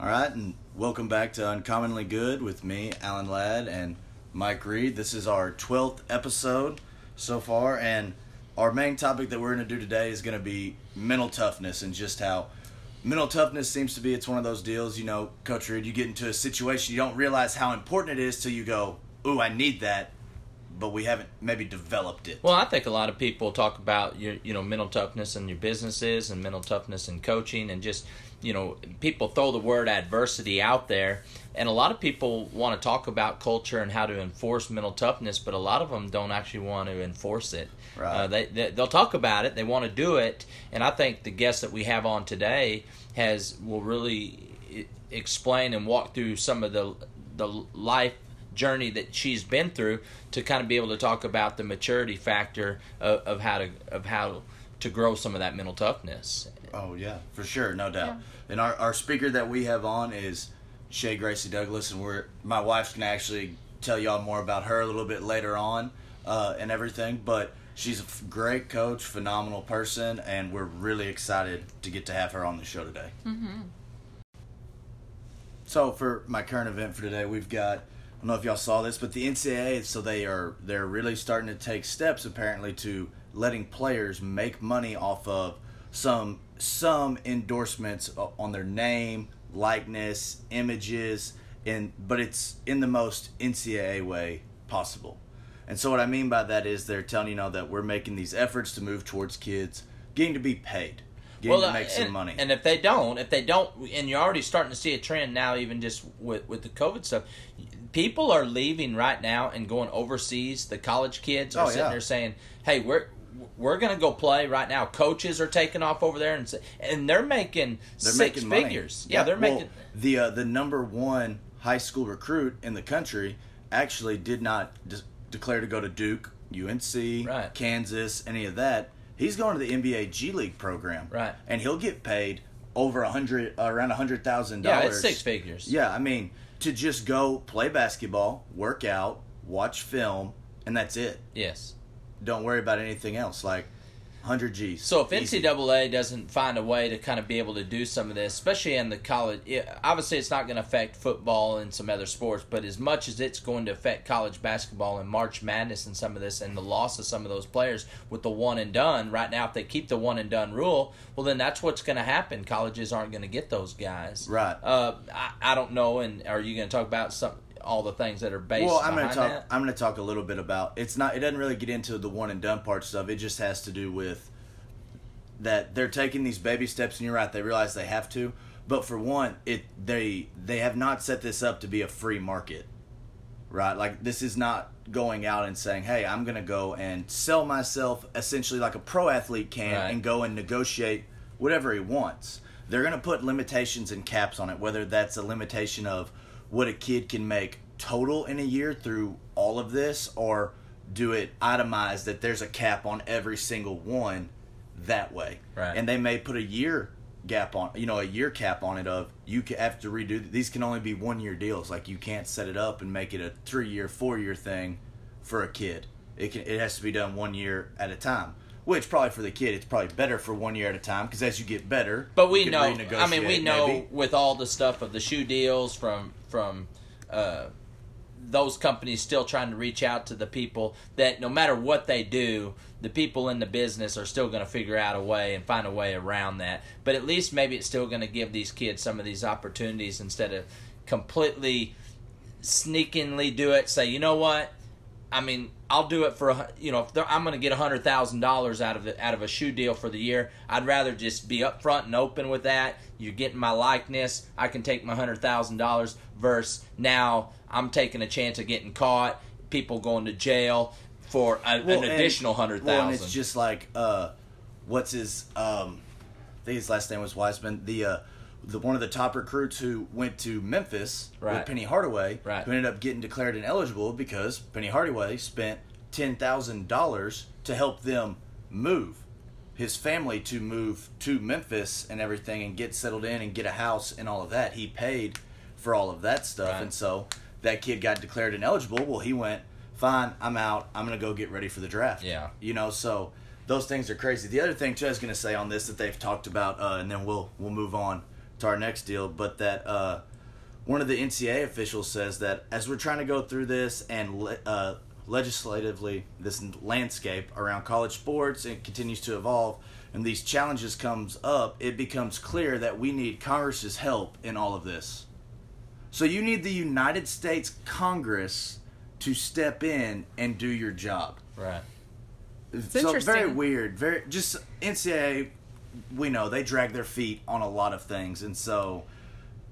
All right, and welcome back to Uncommonly Good with me, Alan Ladd, and Mike Reed. This is our 12th episode so far, and our main topic that we're going to do today is going to be mental toughness and just how mental toughness seems to be it's one of those deals, you know, Coach Reed, you get into a situation, you don't realize how important it is till you go, ooh, I need that, but we haven't maybe developed it. Well, I think a lot of people talk about your, you know, mental toughness in your businesses and mental toughness in coaching and just, you know, people throw the word adversity out there, and a lot of people want to talk about culture and how to enforce mental toughness, but a lot of them don't actually want to enforce it. Right. Uh, they, they they'll talk about it, they want to do it, and I think the guest that we have on today has will really explain and walk through some of the the life journey that she's been through to kind of be able to talk about the maturity factor of, of how to of how to grow some of that mental toughness. Oh yeah, for sure, no doubt. And our, our speaker that we have on is Shay Gracie Douglas, and we're my wife's gonna actually tell y'all more about her a little bit later on uh, and everything. But she's a f- great coach, phenomenal person, and we're really excited to get to have her on the show today. Mm-hmm. So for my current event for today, we've got. I don't know if y'all saw this, but the NCAA, so they are they're really starting to take steps apparently to letting players make money off of some some endorsements on their name, likeness, images, and but it's in the most NCAA way possible. And so what I mean by that is they're telling you know that we're making these efforts to move towards kids getting to be paid, getting to uh, make some and, money. And if they don't, if they don't, and you're already starting to see a trend now, even just with with the COVID stuff, people are leaving right now and going overseas. The college kids are Oh, sitting yeah. there saying, "Hey, we're." We're gonna go play right now. Coaches are taking off over there, and and they're making They're six making figures. Yeah, they're well, making. the uh, the number one high school recruit in the country actually did not de- declare to go to Duke, UNC, Right. Kansas, any of that. He's going to the NBA G League program, Right. And he'll get paid over a hundred, around a hundred thousand dollars. Yeah, it's six figures. Yeah, I mean to just go play basketball, work out, watch film, and that's it. Yes. Don't worry about anything else. Like hundred G's. So if Easy. NCAA doesn't find a way to kind of be able to do some of this, especially in the college, obviously it's not going to affect football and some other sports, but as much as it's going to affect college basketball and March Madness and some of this, and the loss of some of those players with the one and done. Right now, if they keep the one and done rule, well, then that's what's going to happen. Colleges aren't going to get those guys. Right. Uh, I, I don't know. And are you going to talk about some all the things that are based? Well, I'm going to talk. that? I'm going to talk a little bit about. It's not. It doesn't really get into the one and done part stuff. It just has to do with that they're taking these baby steps, and you're right. They realize they have to. But for one, it they they have not set this up to be a free market, right? Like this is not going out and saying, "Hey, I'm going to go and sell myself essentially like a pro athlete can Right. and go and negotiate whatever he wants." They're going to put limitations and caps on it, whether that's a limitation of what a kid can make total in a year through all of this, or do it itemized that there's a cap on every single one that way. Right. And they may put a year gap on, you know, a year cap on it of you have to redo. These can only be one year deals. Like you can't set it up and make it a three year, four year thing for a kid. It can. It has to be done one year at a time. Which probably for the kid, it's probably better for one year at a time because as you get better, But we know. I mean, we know maybe. with all the stuff of the shoe deals from from uh, those companies still trying to reach out to the people that no matter what they do, the people in the business are still going to figure out a way and find a way around that. But at least maybe it's still going to give these kids some of these opportunities instead of completely sneakingly do it. Say, you know what? I mean, I'll do it for a you know if I'm going to get a hundred thousand dollars out of it out of a shoe deal for the year. I'd rather just be upfront and open with that. You're getting my likeness. I can take my hundred thousand dollars. Versus now I'm taking a chance of getting caught. People going to jail for a, Well, an additional hundred thousand. Well, and it's just like uh, what's his? Um, I think his last name was Wiseman. The uh, the one of the top recruits who went to Memphis with Penny Hardaway, Right. who ended up getting declared ineligible because Penny Hardaway spent ten thousand dollars to help them move his family to move to Memphis and everything and get settled in and get a house and all of that. He paid for all of that stuff, Right. and so that kid got declared ineligible. Well, he went, fine, I'm out. I'm gonna go get ready for the draft. Yeah. you know, so those things are crazy. The other thing I was gonna say on this that they've talked about, uh, and then we'll we'll move on to our next deal, but that uh, one of the NCAA officials says that as we're trying to go through this and le- uh, legislatively this landscape around college sports it continues to evolve and these challenges comes up, it becomes clear that we need Congress's help in all of this. So you need the United States Congress to step in and do your job. Right. It's so very weird. Very just NCAA. We know they drag their feet on a lot of things, and so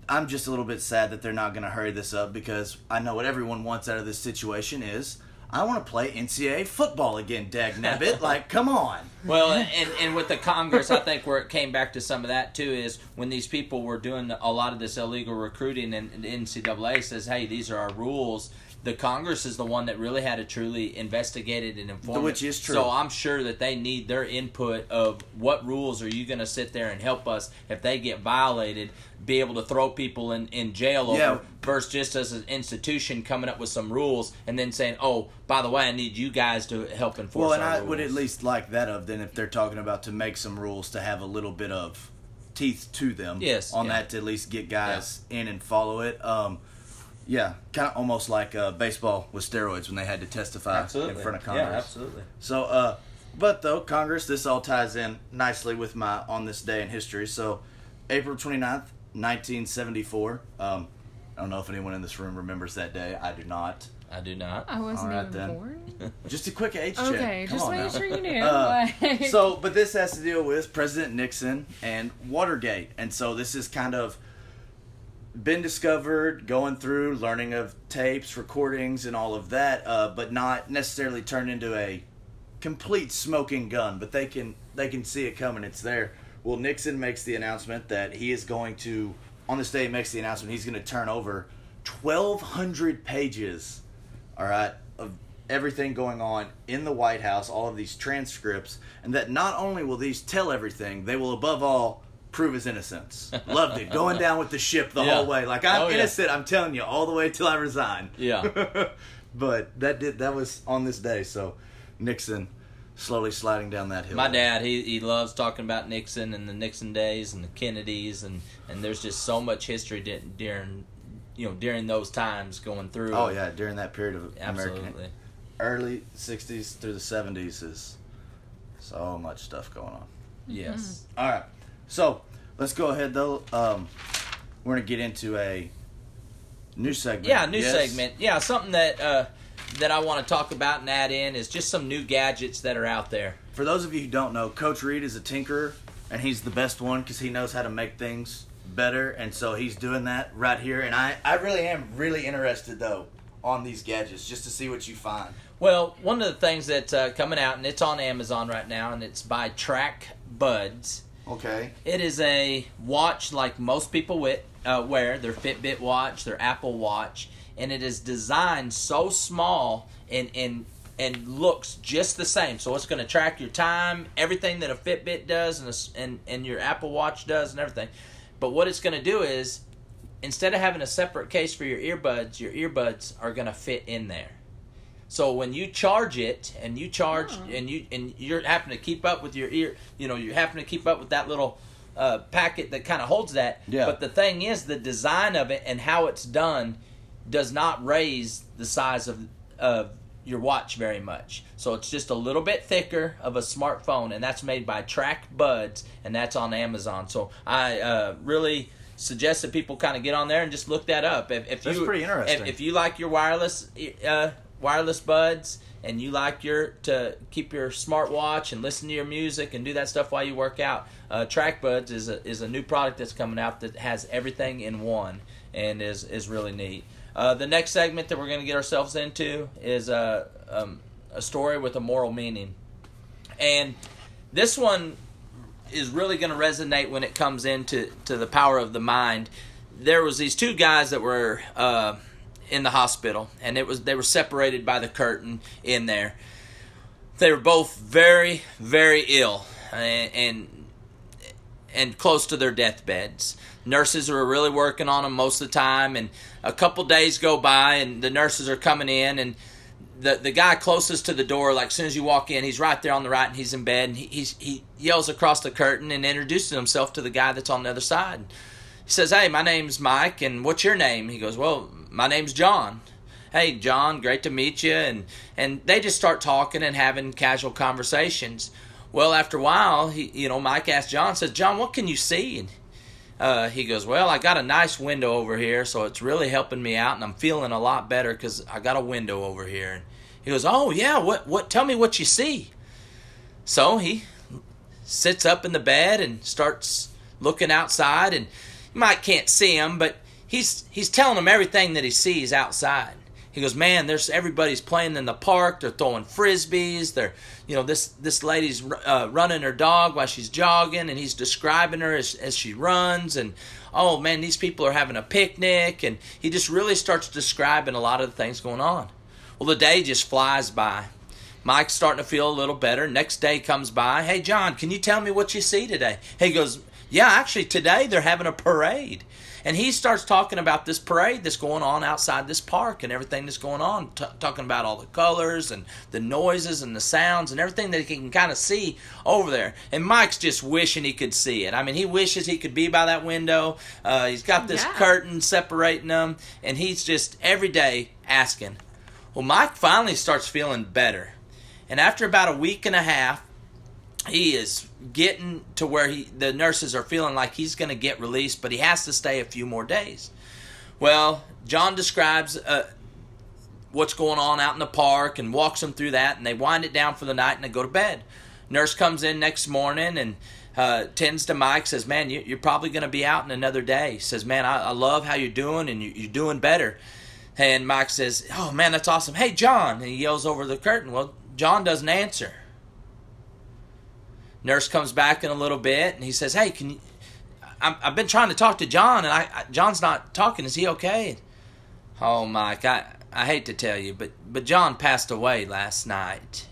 I'm just a little bit sad that they're not going to hurry this up because I know what everyone wants out of this situation is I want to play NCAA football again. Dag nabbit, like come on. Well, and, and with the Congress, I think where it came back to some of that too is when these people were doing a lot of this illegal recruiting, and the NCAA says, "Hey, these are our rules." The Congress is the one that really had to truly investigate it and inform. Which it. is true. So I'm sure that they need their input of what rules are you going to sit there and help us if they get violated, be able to throw people in in jail over Yeah. versus just as an institution coming up with some rules and then saying, "Oh, by the way, I need you guys to help enforce." Well, and I would at least like that of then if they're talking about to make some rules to have a little bit of teeth to them. Yes, On yeah. that to at least get guys in and follow it. Um, yeah, kind of almost like uh, baseball with steroids when they had to testify absolutely in front of Congress. Yeah, absolutely. So, uh, but though, Congress, this all ties in nicely with my on this day in history. So, April 29th, 1974. Um, I don't know if anyone in this room remembers that day. I do not. I do not. I wasn't Alright, even then. born. Just a quick age check. Okay, Come just on making sure you knew. Uh, like- so, but this has to deal with President Nixon and Watergate, and so this is kind of been discovered, going through, learning of tapes, recordings, and all of that, uh, but not necessarily turned into a complete smoking gun. But they can they can see it coming. It's there. Well, Nixon makes the announcement that he is going to on this day. He makes the announcement he's going to turn over twelve hundred pages. All right, of everything going on in the White House, all of these transcripts, and that not only will these tell everything, they will above all prove his innocence. Loved it. Going down with the ship the Yeah. whole way. Like I'm Oh, yeah. innocent, I'm telling you, all the way till I resign. Yeah. but that did that was on this day, so Nixon slowly sliding down that hill. My dad, he, he loves talking about Nixon and the Nixon days and the Kennedys and, and there's just so much history di- during you know during those times going through. Oh yeah, during that period of absolutely. American early '60s through the '70s is so much stuff going on. Yes. Mm-hmm. All right, so let's go ahead though. Um, we're gonna get into a new segment. Yeah, new Yes? segment. Yeah, something that uh, that I want to talk about and add in is just some new gadgets that are out there. For those of you who don't know, Coach Reed is a tinkerer, and he's the best one because he knows how to make things better, and so he's doing that right here. And I, I really am really interested though on these gadgets just to see what you find. Well, one of the things that's uh, coming out and it's on Amazon right now and it's by Track Buds. Okay. It is a watch like most people wit, uh, wear their Fitbit watch, their Apple Watch, and it is designed so small and and and looks just the same. So it's going to track your time, everything that a Fitbit does, and a and and your Apple Watch does, and everything. But what it's going to do is, instead of having a separate case for your earbuds, your earbuds are going to fit in there. So when you charge it and you charge Oh. and you and you're having to keep up with your ear, you know, you're having to keep up with that little uh, packet that kind of holds that. Yeah. But the thing is, the design of it and how it's done does not raise the size of of your watch very much. So it's just a little bit thicker of a smartphone, and that's made by Track Buds, and that's on Amazon. So I uh, really suggest that people kind of get on there and just look that up. If, if That's you, pretty interesting. If, if you like your wireless uh, wireless buds and you like your to keep your smartwatch and listen to your music and do that stuff while you work out, uh, Track Buds is a, is a new product that's coming out that has everything in one and is is really neat. Uh, the next segment that we're going to get ourselves into is a um, a story with a moral meaning, and this one is really going to resonate when it comes into to the power of the mind. There was these two guys that were uh, in the hospital, and it was they were separated by the curtain in there. They were both very, very ill, and and, and close to their deathbeds. Nurses were really working on them most of the time, and a couple days go by, and the nurses are coming in, and the the guy closest to the door, like as soon as you walk in, he's right there on the right, and he's in bed, and he he yells across the curtain and introduces himself to the guy that's on the other side. he says, "Hey, my name's Mike, and what's your name?" He goes, "Well, my name's John." Hey, John, great to meet you, and and they just start talking and having casual conversations. Well, after a while, he, you know, Mike asked John, says, "John, what can you see?" And uh, he goes, "Well, I got a nice window over here, so it's really helping me out, and I'm feeling a lot better because I got a window over here." And he goes, "Oh yeah, what what? Tell me what you see." So he sits up in the bed and starts looking outside, and Mike can't see him, but he's he's telling him everything that he sees outside. He goes, man, there's everybody's playing in the park. They're throwing frisbees. They're, you know, this this lady's uh, running her dog while she's jogging, and he's describing her as as she runs. And oh man, these people are having a picnic, and he just really starts describing a lot of the things going on. Well, the day just flies by. Mike's starting to feel a little better. Next day comes by. Hey, John, can you tell me what you see today? He goes, Yeah, actually, today they're having a parade. And he starts talking about this parade that's going on outside this park and everything that's going on, t- talking about all the colors and the noises and the sounds and everything that he can kind of see over there. And Mike's just wishing he could see it. I mean, he wishes he could be by that window. Uh, he's got this Yeah. curtain separating them, and he's just every day asking. Well, Mike finally starts feeling better. And after about a week and a half, he is getting to where he the nurses are feeling like he's going to get released, but he has to stay a few more days. Well, John describes uh, what's going on out in the park and walks them through that, and they wind it down for the night and they go to bed. Nurse comes in next morning and uh, tends to Mike, says, "Man, you, you're probably going to be out in another day." Says, "Man, I, I love how you're doing, and you, you're doing better." And Mike says, "Oh man, that's awesome! Hey, John!" And he yells over the curtain. Well, John doesn't answer. Nurse comes back in a little bit, and he says, "Hey, can you?" I'm, I've been trying to talk to John, and I, I John's not talking. Is he okay? Oh, Mike, I I hate to tell you, but but John passed away last night.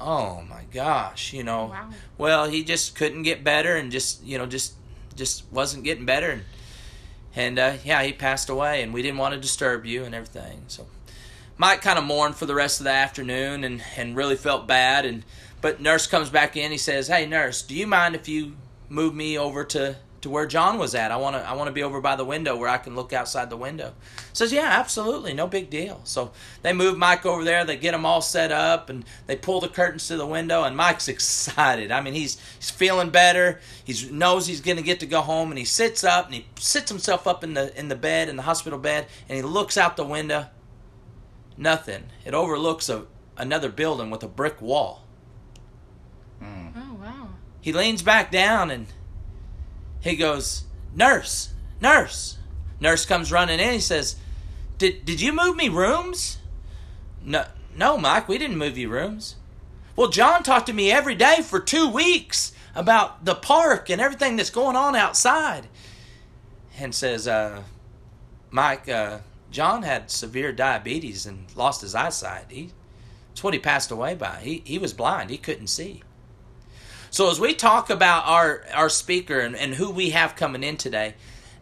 Oh my gosh, you know. Wow. Well, he just couldn't get better, and just you know, just just wasn't getting better, and and uh, yeah, he passed away, and we didn't want to disturb you and everything. So Mike kind of mourned for the rest of the afternoon, and and really felt bad. And but nurse comes back in. He says, "Hey, nurse, do you mind if you move me over to to where John was at? I want to I want to be over by the window where I can look outside the window." Says, "Yeah, absolutely, no big deal." So they move Mike over there. They get him all set up, and they pull the curtains to the window. And Mike's excited. I mean, he's he's feeling better. He knows he's going to get to go home, and he sits up and he sits himself up in the in the bed in the hospital bed, and he looks out the window. Nothing. It overlooks a another building with a brick wall. He leans back down and he goes, Nurse, nurse. Nurse comes running in. He says, Did, did you move me rooms? No, no, Mike, we didn't move you rooms. Well, John talked to me every day for two weeks about the park and everything that's going on outside. And says, uh, Mike, uh, John had severe diabetes and lost his eyesight. He, that's what he passed away by. He, he was blind, he couldn't see. So as we talk about our our speaker and, and who we have coming in today,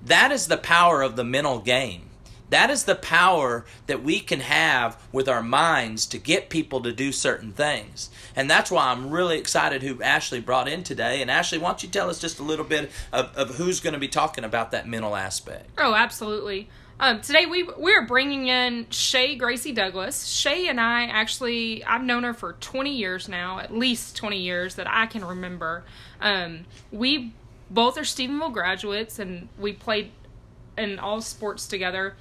that is the power of the mental game. That is the power that we can have with our minds to get people to do certain things. And that's why I'm really excited who Ashley brought in today. And Ashley, why don't you tell us just a little bit of, of who's going to be talking about that mental aspect? Oh, absolutely. Um, today we we're bringing in Shay Gracie Douglas. Shay and I actually I've known her for 20 years now, at least 20 years that I can remember. Um, we both are Stephenville graduates, and we played in all sports together.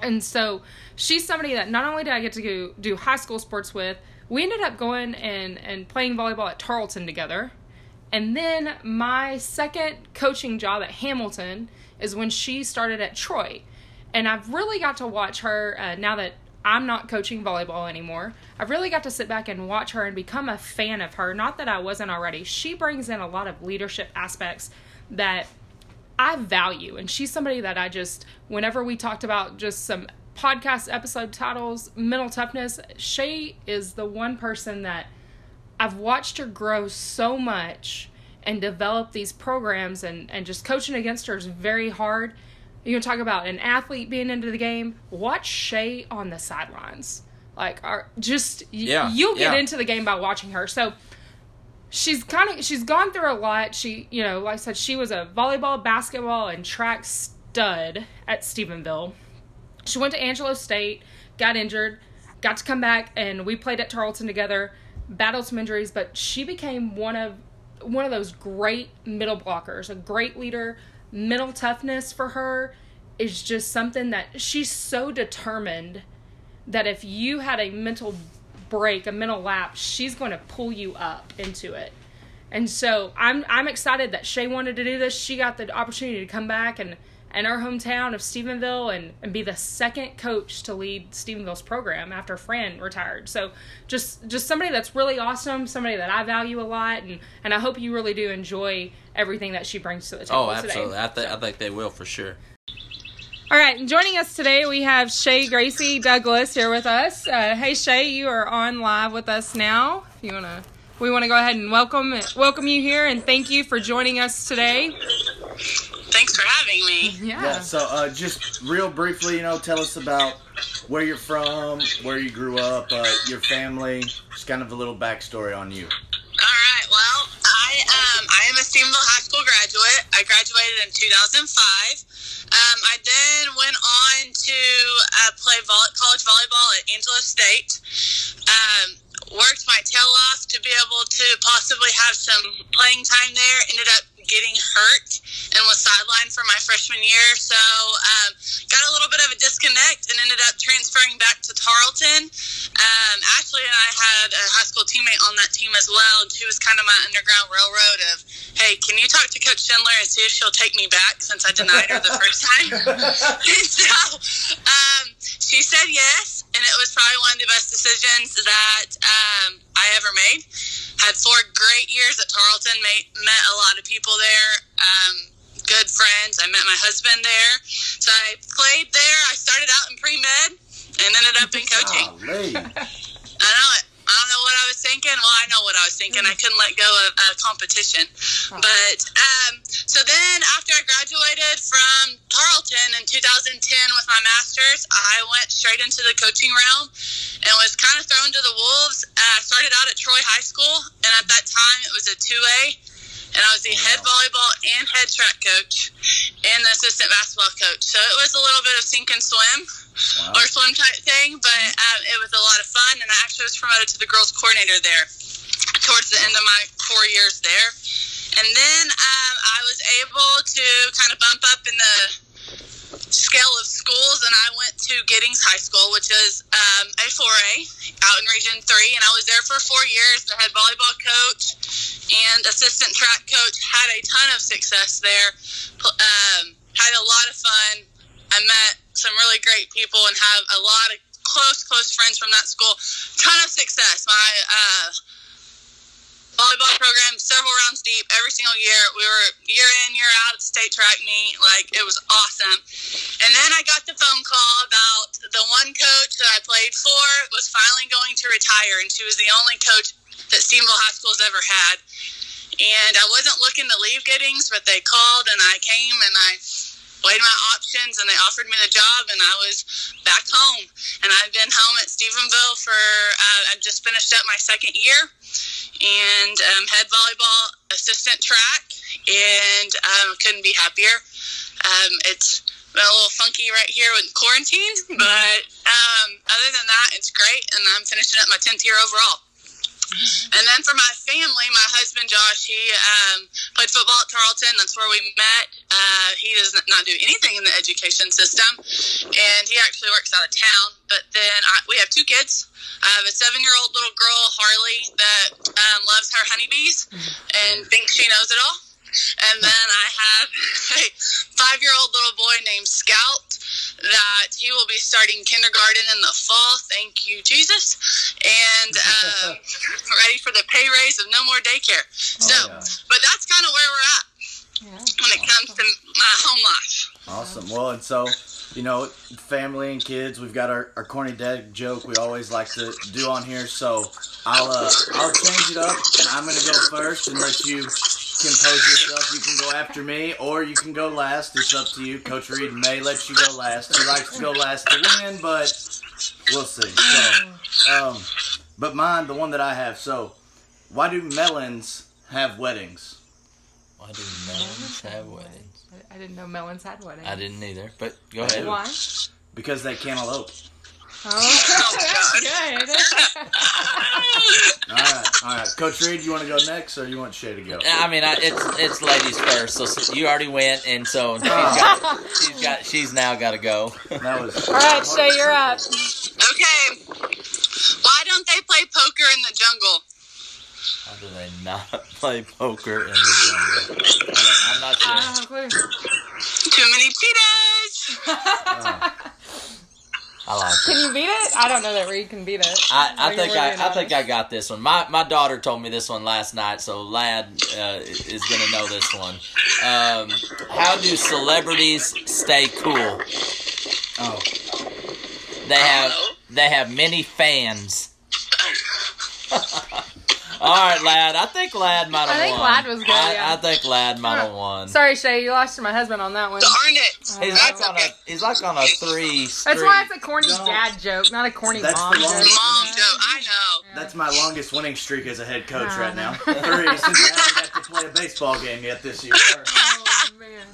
And so she's somebody that not only did I get to go do high school sports with, we ended up going and and playing volleyball at Tarleton together. And then my second coaching job at Hamilton is when she started at Troy. And I've really got to watch her uh, now that I'm not coaching volleyball anymore. I've really got to sit back and watch her and become a fan of her. Not that I wasn't already. She brings in a lot of leadership aspects that I value. And she's somebody that I just, whenever we talked about just some podcast episode titles, mental toughness, Shay is the one person that I've watched her grow so much and develop these programs and, and just coaching against her is very hard. You can talk about an athlete being into the game. Watch Shay on the sidelines. Like, are just Yeah, you'll get yeah. into the game by watching her. So she's kind of she's gone through a lot. She, you know, like I said, she was a volleyball, basketball, and track stud at Stephenville. She went to Angelo State, got injured, got to come back, and we played at Tarleton together. Battled some injuries, but she became one of one of those great middle blockers, a great leader. Mental toughness for her is just something that she's so determined that if you had a mental break, a mental lapse, she's going to pull you up into it. And so I'm I'm excited that Shay wanted to do this. She got the opportunity to come back and in our hometown of Stephenville and, and be the second coach to lead Stephenville's program after Fran retired. So just just somebody that's really awesome, somebody that I value a lot, and, and I hope you really do enjoy everything that she brings to the table. Oh, absolutely. Today. I think I think they will for sure. All right, and joining us today we have Shay Gracie Douglas here with us. Uh, hey Shay, you are on live with us now. If you wanna, we want to go ahead and welcome welcome you here and thank you for joining us today. Thanks for having me. Yeah. Yeah. So, uh, just real briefly, you know, tell us about where you're from, where you grew up, uh, your family, just kind of a little backstory on you. All right. Well, I um I am a Stephenville High School graduate. I graduated in 2005. Um, I then went on to uh, play vol- college volleyball at Angelo State. Um, worked my tail off to be able to possibly have some playing time there. Ended up getting hurt and was sidelined for my freshman year. So um, got a little bit of a disconnect and ended up transferring back to Tarleton. Um, Ashley and I had a high school teammate on that team as well, she was kind of my underground railroad of, hey, can you talk to Coach Schindler and see if she'll take me back since I denied her the first time? so um, she said yes, and it was probably one of the best decisions that um, I ever made. Had four great years at Tarleton, made, met a lot of people there. Um, good friends. I met my husband there. So I played there. I started out in pre med and ended up in coaching. I know it. I don't know what I was thinking. Well, I know what I was thinking. I couldn't let go of uh, competition. But um, so then, after I graduated from Tarleton in 2010 with my master's, I went straight into the coaching realm and was kind of thrown to the wolves. Uh, I started out at Troy High School, and at that time, it was a 2A and I was the head volleyball and head track coach and the assistant basketball coach. So it was a little bit of sink and swim Wow. or swim type thing, but um, it was a lot of fun. And I actually was promoted to the girls coordinator there towards the end of my four years there. And then um, I was able to kind of bump up in the scale of schools, and I went to Giddings High School, which is um, a 4A out in Region 3. And I was there for four years, the head volleyball coach and assistant track coach. Had a ton of success there. Um, had a lot of fun. I met some really great people and have a lot of close, close friends from that school. Ton of success. My uh, volleyball program, several rounds deep every single year. We were year in, year out at the state track meet. Like, it was awesome. And then I got the phone call about the one coach that I played for was finally going to retire, and she was the only coach that Stephenville High School's ever had. And I wasn't looking to leave Giddings, but they called, and I came and I weighed my options, and they offered me the job, and I was back home. And I've been home at Stephenville for, uh, I've just finished up my second year and um, head volleyball assistant track, and um, couldn't be happier. Um, it's been a little funky right here with quarantine, but um, other than that, it's great, and I'm finishing up my 10th year overall. And then for my family, my husband Josh, he um, played football at Tarleton. That's where we met. Uh, he does not do anything in the education system, and he actually works out of town. But then I, we have two kids. I have a seven-year-old little girl, Harley, that um, loves her honeybees and thinks she knows it all. And then I have a five-year-old little boy named Scout that he will be starting kindergarten in the fall. Thank you, Jesus. And um, ready for the pay raise of no more daycare. So, yeah. but that's kind of where we're at when it comes to my home life. Awesome. Well, and so, you know, family and kids, we've got our, our corny dad joke we always like to do on here. So I'll uh, I'll change it up, and I'm gonna go first and let you compose yourself. You can go after me, or you can go last. It's up to you. Coach Reed may let you go last. He likes to go last to win, but we'll see. So, um, but mine, the one that I have. So, Why do melons have weddings? Why do melons have weddings? I, I didn't know melons had weddings. I didn't either, but go ahead. Why? Because they cantaloupe. Oh, that's good. All right, all right. Coach Reed, you want to go next, or you want Shay to go? I mean, I, it's it's ladies first. So, so you already went, and so she's oh. got she's got she's now got to go. That was. All right, Shay, you're up. Okay. Why don't they play poker in the jungle? How do they not play poker in the jungle? I don't- I'm not sure. don't have a clue. Too many cheetahs. I like it. Can you beat it? I don't know that Reed can beat it. I, I think we're I, I think I got this one. My my daughter told me this one last night, so Ladd uh, is gonna know this one. Um, how do celebrities stay cool? Oh, They have they have many fans. All right, Ladd. I think Ladd might have I think won. Ladd was good, I, yeah. I think Ladd might have uh, won. Sorry, Shay, you lost to my husband on that one. Darn it. Uh, he's That's like on okay. a he's like on a three. That's why it's a corny No. dad joke, not a corny That's mom the joke. longest- Mom joke. I know. that's my longest winning streak as a head coach Nah, right now. Three since I haven't got to play a baseball game yet this year. Oh, man.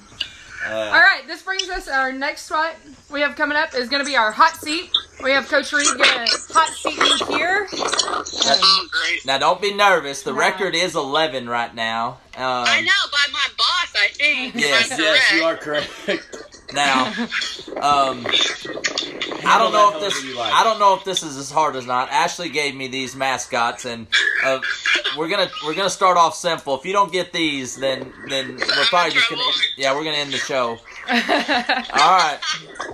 Uh, All right, this brings us our next spot we have coming up is going to be our hot seat. We have Coach Reed get a hot seat in here. Um, great. Now don't be nervous. The No. record is eleven right now. Um, I know, by my boss, I think. Yes, yes, you are correct. Now, um, I don't know if this. Like. I don't know if this is as hard as not. Ashley gave me these mascots, and uh, we're gonna we're gonna start off simple. If you don't get these, then then we're probably just gonna yeah we're gonna end the show. All right,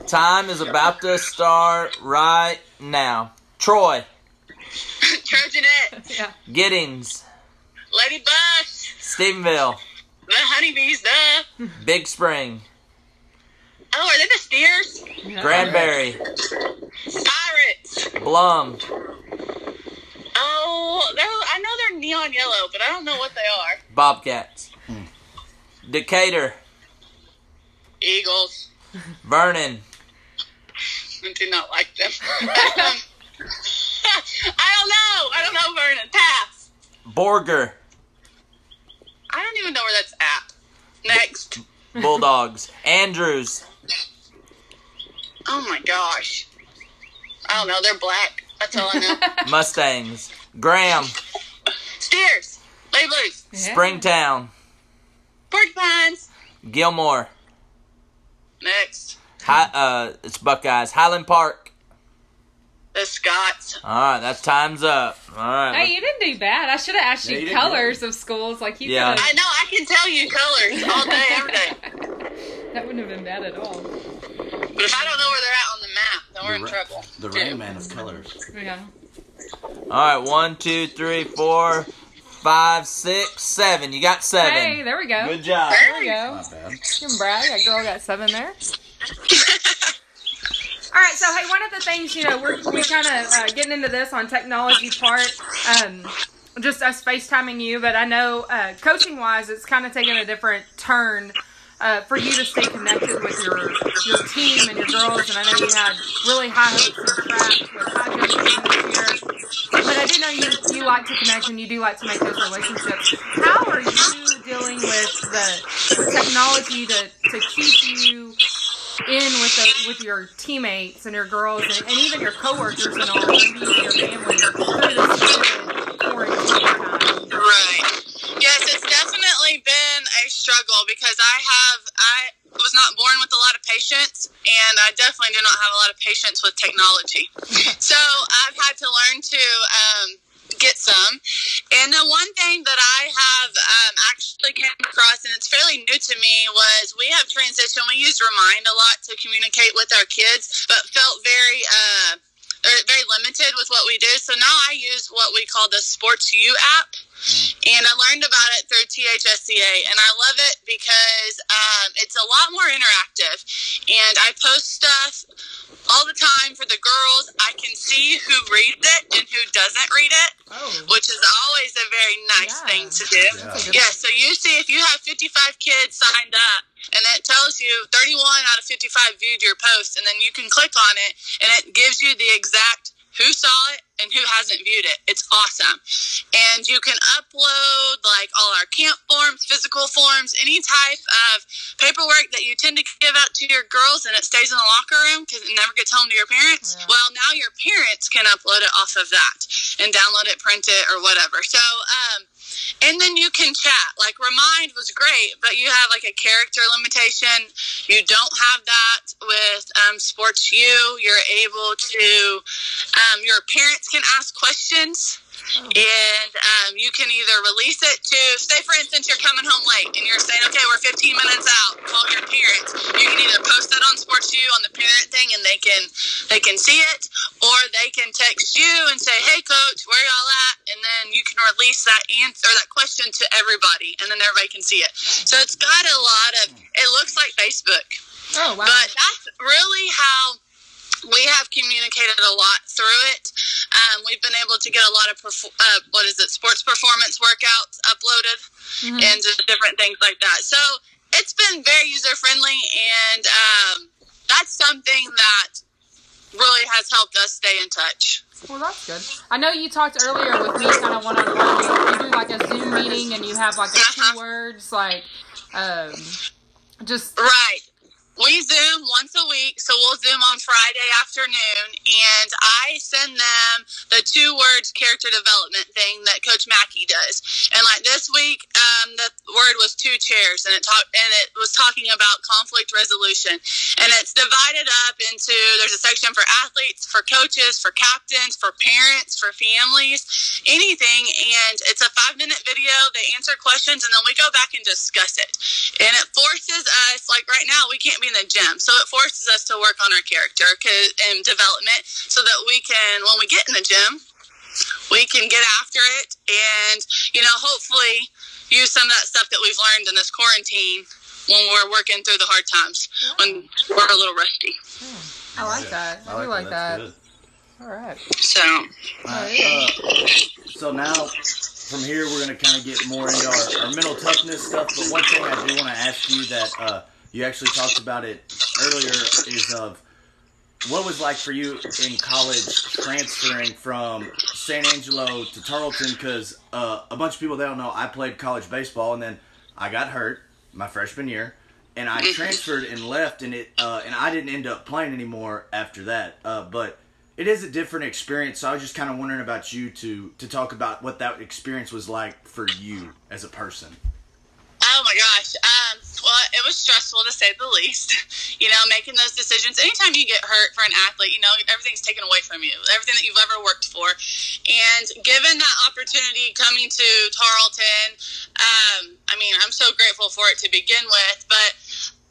time is about to start right now. Troy Trojanette. yeah. Giddings, Lady Buffs. Stephenville, The honeybees, the. Big Spring, Oh, are they the steers? Granbury, Pirates. Blum, Oh, they're, I know they're neon yellow, but I don't know what they are. Bobcats, Decatur, Eagles. Vernon, I do not like them. I don't know. I don't know, Vernon. Pass. Borger, I don't even know where that's at. Next. Bulldogs, Andrews, Oh my gosh. I don't know. They're black. That's all I know. Mustangs, Graham, Steers. Lady Blues. Springtown, Porcupines. Gilmer, Next. Hi, uh, it's Buckeyes, Highland Park. The Scots. All right, that's time's up. All right, Hey, you didn't do bad. I should have asked Yeah, you you colors of schools like you Yeah. could I know. I can tell you colors all day, every day. That wouldn't have been bad at all. But if I don't know where they're at on the map, then we're in ra- trouble. The Rain Man of colors. Yeah. all right. One, two, three, four, five, six, seven. You got seven. Hey, there we go. Good job. There we go. Not bad. You can brag. That girl got seven there. All right, so hey, one of the things you know we're we kind of uh, getting into this on technology part, um, just us FaceTiming you, but I know uh, coaching wise, it's kind of taking a different turn uh, for you to stay connected with your your team and your girls. And I know you had really high hopes and trapped with high team this year. But I do know you you like to connect and you do like to make those relationships. How are you dealing with the technology to to keep you in with the with your teammates and your girls and, and even your coworkers and all, maybe your family through this quarantine time? Right. Yes, it's definitely been a struggle because I have I was not born with a lot of patience and I definitely do not have a lot of patience with technology. so I've had to learn to um, get some. And the one thing that I have um, actually came across, and it's fairly new to me, was we have transitioned. We use Remind a lot to communicate with our kids, but felt very. Uh, very limited with what we do. So now I use what we call the SportsYou app. And I learned about it through THSCA, and I love it because um, it's a lot more interactive. And I post stuff all the time for the girls. I can see who reads it and who doesn't read it, Oh, which is always a very nice Yeah. thing to do. Yeah. Yeah, so you see if you have 55 kids signed up and it tells you 31 out of 55 viewed your post and then you can click on it and it gives you the exact who saw it and who hasn't viewed it. It's awesome. And you can upload like all our camp forms, physical forms, any type of paperwork that you tend to give out to your girls and it stays in the locker room because it never gets home to your parents. Yeah. Well, now your parents can upload it off of that and download it, print it, or whatever. So, um, and then you can chat. Like Remind was great, but you have like a character limitation. You don't have that with um, SportsYou. You're able to, um, your parents can ask questions. And um, you can either release it to, say, for instance, you're coming home late and you're saying, okay, we're 15 minutes out. Call your parents. You can either post that on SportsYou on the parent thing, and they can they can see it, or they can text you and say, hey, coach, where y'all at? And then you can release that answer that question to everybody, and then everybody can see it. So it's got a lot of. It looks like Facebook. Oh wow. But that's really how we have communicated a lot through it. Um, we've been able to get a lot of uh, what is it, sports performance workouts uploaded Mhm. and just different things like that. So it's been very user friendly, and um, that's something that really has helped us stay in touch. Well, that's good. I know you talked earlier with me kind of one on one. You do like a Zoom meeting and you have like the two words, like, um, just Right. We Zoom once a week, so we'll Zoom on Friday afternoon, and I send them the two words character development thing that Coach Mackey does. And like this week, um, the word was two chairs, and it talked and it was talking about conflict resolution, and it's divided up into there's a section for athletes, for coaches, for captains, for parents, for families, anything, and it's a five minute video. They answer questions, and then we go back and discuss it and it forces us like right now we can't be in the gym so it forces us to work on our character and development so that we can when we get in the gym we can get after it and you know hopefully use some of that stuff that we've learned in this quarantine when we're working through the hard times when we're a little rusty I like that. I, do like that. All right. so Uh, so now, from here, we're going to kind of get more into our, our mental toughness stuff. But one thing I do want to ask you that uh, you actually talked about it earlier is of what it was like for you in college transferring from San Angelo to Tarleton because uh, a bunch of people they don't know I played college baseball and then I got hurt my freshman year and I transferred and left and it uh, and I didn't end up playing anymore after that uh, but it is a different experience so I was just kind of wondering about you to to talk about what that experience was like for you as a person Oh my gosh. It was stressful to say the least. You know, making those decisions. Anytime you get hurt for an athlete, you know, everything's taken away from you, everything that you've ever worked for. And given that opportunity coming to Tarleton, um, I mean, I'm so grateful for it to begin with, but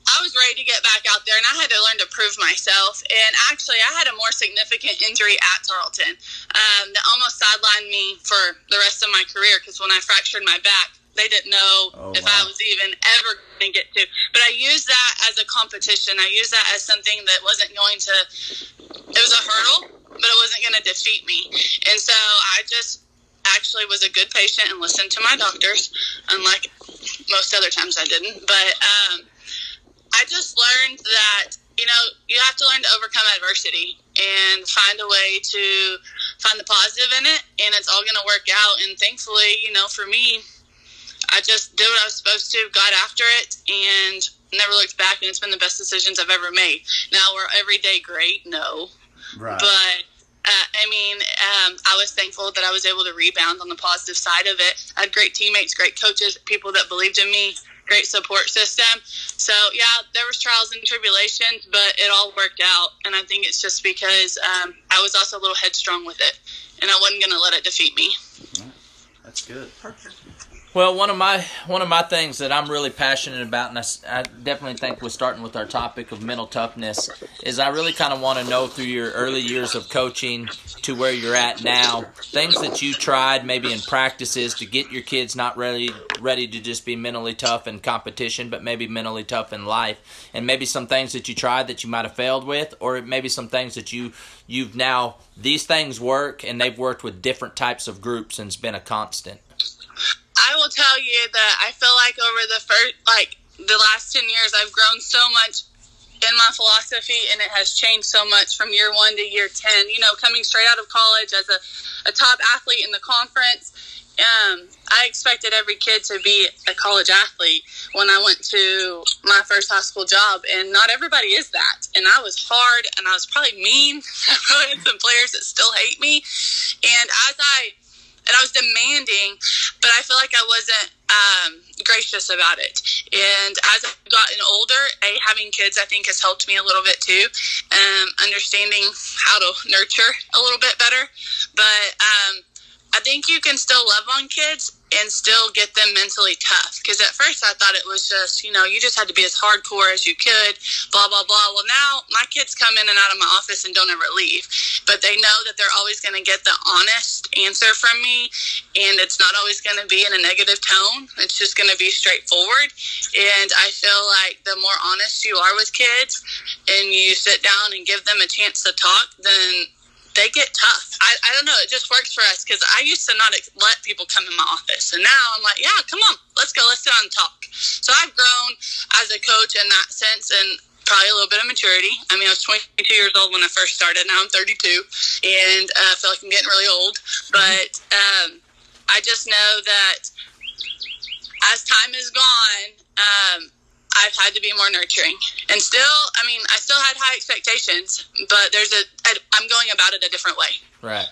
I was ready to get back out there and I had to learn to prove myself. And actually, I had a more significant injury at Tarleton um, that almost sidelined me for the rest of my career because when I fractured my back, they didn't know Oh, if wow. I was even ever going to get to. But I used that as a competition. I used that as something that wasn't going to, it was a hurdle, but it wasn't going to defeat me. And so I just actually was a good patient and listened to my doctors, unlike most other times I didn't. But um, I just learned that you know you have to learn to overcome adversity and find a way to find the positive in it, and it's all going to work out. And thankfully, you know, for me, I just did what I was supposed to, got after it, and never looked back. And it's been the best decisions I've ever made. Now, we're every day great? No, right but uh, I mean, um, I was thankful that I was able to rebound on the positive side of it. I had great teammates, great coaches, people that believed in me, great support system. So yeah, there was trials and tribulations, but it all worked out. And I think it's just because um, I was also a little headstrong with it, and I wasn't going to let it defeat me. that's good Well, one of my one of my things that I'm really passionate about, and I definitely think we're starting with our topic of mental toughness, is I really kind of want to know through your early years of coaching to where you're at now, things that you tried maybe in practices to get your kids not ready ready to just be mentally tough in competition, but maybe mentally tough in life, and maybe some things that you tried that you might have failed with, or maybe some things that you you've now these things work and they've worked with different types of groups and it's been a constant. I will tell you that I feel like over the first, like the last 10 years, I've grown so much in my philosophy, and it has changed so much from year one to year 10. You know, coming straight out of college as a, a top athlete in the conference, um, I expected every kid to be a college athlete when I went to my first high school job, and not everybody is that. And I was hard, and I was probably mean. I probably had some players that still hate me. And as I and I was demanding, but I feel like I wasn't um, gracious about it. And as I've gotten older, a having kids I think has helped me a little bit too, um, understanding how to nurture a little bit better. But um, I think you can still love on kids and still get them mentally tough. Because at first I thought it was just, you know, you just had to be as hardcore as you could, blah, blah, blah. Well, now my kids come in and out of my office and don't ever leave. But they know that they're always going to get the honest answer from me. And it's not always going to be in a negative tone, it's just going to be straightforward. And I feel like the more honest you are with kids and you sit down and give them a chance to talk, then they get tough. I, I don't know. It just works for us because I used to not let people come in my office. And now I'm like, yeah, come on, let's go. Let's sit down and talk. So I've grown as a coach in that sense and probably a little bit of maturity. I mean, I was 22 years old when I first started. Now I'm 32 and uh, I feel like I'm getting really old. But um, I just know that as time has gone, um, I've had to be more nurturing. And still, I mean, I still had high expectations, but there's a, I'm going about it a different way. Right.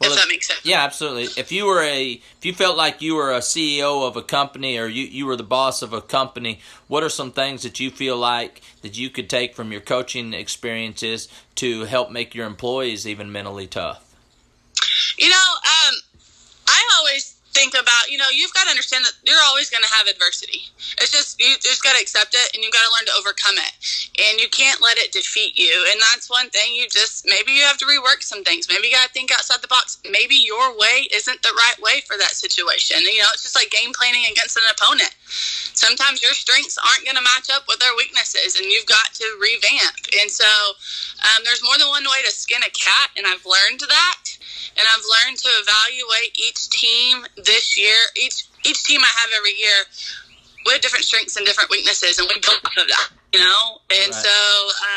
Well, if that makes sense. Yeah, absolutely. If you were a, if you felt like you were a CEO of a company or you, you were the boss of a company, what are some things that you feel like that you could take from your coaching experiences to help make your employees even mentally tough? You know, um, I always think about, you know, you've got to understand that you're always going to have adversity. It's just, you just got to accept it and you've got to learn to overcome it. And you can't let it defeat you. And that's one thing you just, maybe you have to rework some things. Maybe you got to think outside the box. Maybe your way isn't the right way for that situation. You know, it's just like game planning against an opponent. Sometimes your strengths aren't going to match up with their weaknesses and you've got to revamp. And so um, there's more than one way to skin a cat. And I've learned that and I've learned to evaluate each team this year. Each each team I have every year, with different strengths and different weaknesses, and we build off of that. You know, and right. so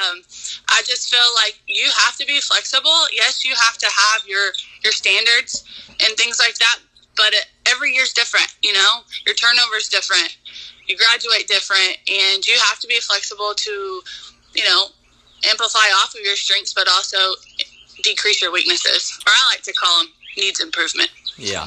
um, I just feel like you have to be flexible. Yes, you have to have your your standards and things like that, but it, every year's different. You know, your turnover is different. You graduate different, and you have to be flexible to, you know, amplify off of your strengths, but also decrease your weaknesses, or I like to call them needs improvement. Yeah,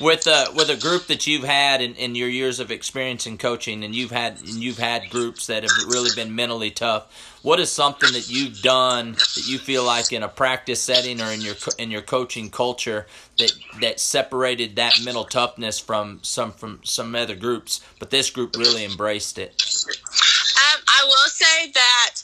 with a with a group that you've had in, in your years of experience in coaching, and you've had and you've had groups that have really been mentally tough. What is something that you've done that you feel like in a practice setting or in your in your coaching culture that that separated that mental toughness from some from some other groups, but this group really embraced it? Um, I will say that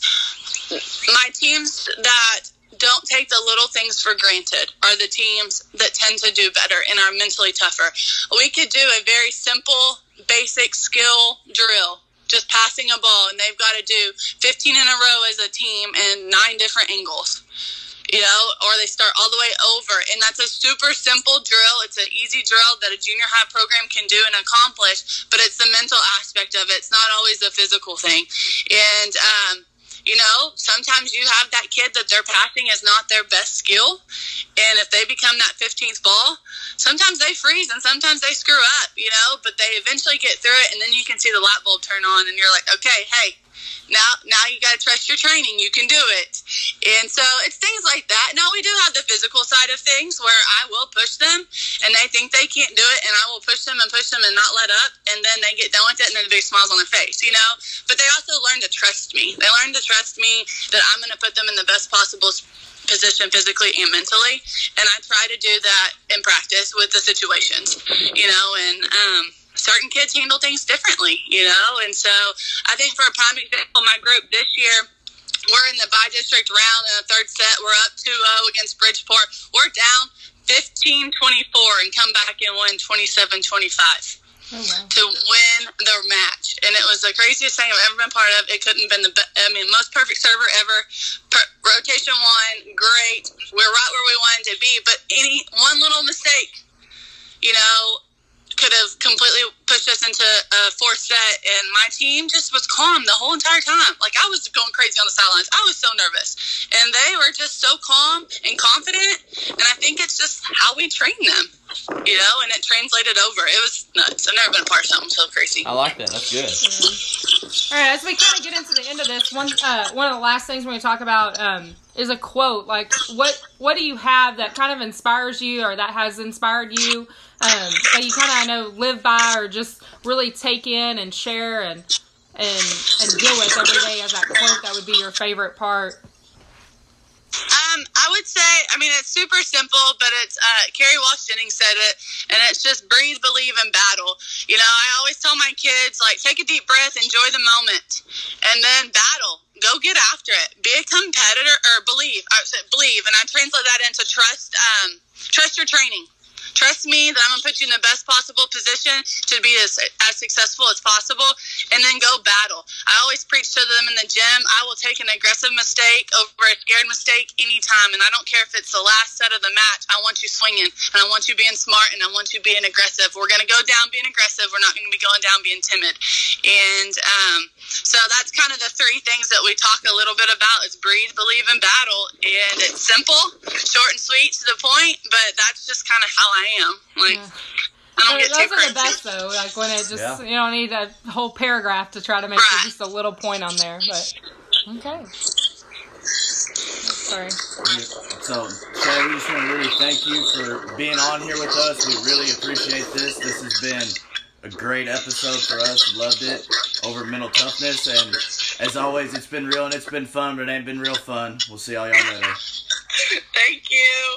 my teams that don't take the little things for granted are the teams that tend to do better and are mentally tougher. We could do a very simple, basic skill drill, just passing a ball, and they've got to do 15 in a row as a team in nine different angles. You know, or they start all the way over. And that's a super simple drill. It's an easy drill that a junior high program can do and accomplish, but it's the mental aspect of it. It's not always the physical thing. And, um, you know, sometimes you have that kid that their passing is not their best skill. And if they become that 15th ball, sometimes they freeze and sometimes they screw up, you know, but they eventually get through it. And then you can see the light bulb turn on and you're like, okay, hey, now now you got to trust your training. You can do it. And so it's things like that. Now we do have the physical side of things where i will push them and they think they can't do it and i will push them and push them and not let up and then they get done with it and then big smiles on their face you know? But they also learn to trust me. They learn to trust me that i'm going to put them in the best possible position physically and mentally and i try to do that in practice with the situations you know? And um certain kids handle things differently, you know? And so I think for a prime example, my group this year, we're in the by district round in the third set. We're up 2 0 against Bridgeport. We're down 15 24 and come back and win 27 25. Oh, wow. To win the match, and it was the craziest thing I've ever been part of. It couldn't have been the be- I mean, most perfect server ever. Per- rotation one, great. We're right where we wanted to be, but any one little mistake, you know, could have completely pushed us into a fourth set, and my team just was calm the whole entire time. Like I was going crazy on the sidelines. I was so nervous, and they were just so calm and confident. And I think it's just how we train them, you know. And it translated over. It was nuts. I've never been a part of something so crazy. I like that. That's good. All right, as we kind of get into the end of this, one uh, one of the last things we're going to talk about um, is a quote. Like, what what do you have that kind of inspires you, or that has inspired you, um, that you kind of I know live by, or just really take in and share and and and deal with every day as that quote that would be your favorite part. Um, I would say, I mean, it's super simple, but it's uh, Kerri Walsh Jennings said it, and it's just breathe, believe, and battle. You know, I always tell my kids, like, take a deep breath, enjoy the moment, and then battle. Go get after it. Be a competitor, or believe. I said believe, and I translate that into trust. Um, trust your training. Trust me that I'm gonna put you in the best possible position to be as, as successful as possible, and then go battle. I always preach to them in the gym. I will take an aggressive mistake over a scared mistake anytime, and I don't care if it's the last set of the match. I want you swinging, and I want you being smart, and I want you being aggressive. We're gonna go down being aggressive. We're not gonna be going down being timid, and um, so that's kind of the three things that we talk a little bit about: is breathe, believe, and battle. And it's simple, short and sweet to the point, but that's just kind of how I am. Like, Yeah. I don't Those get too are the best though. Like when it just Yeah. you don't need a whole paragraph to try to make Right. just a little point on there. But okay. Sorry. So, Shay, we just want to really thank you for being on here with us. We really appreciate this. This has been a great episode for us. Loved it over mental toughness. And as always, it's been real and it's been fun, but it ain't been real fun. We'll see all y'all later. Thank you.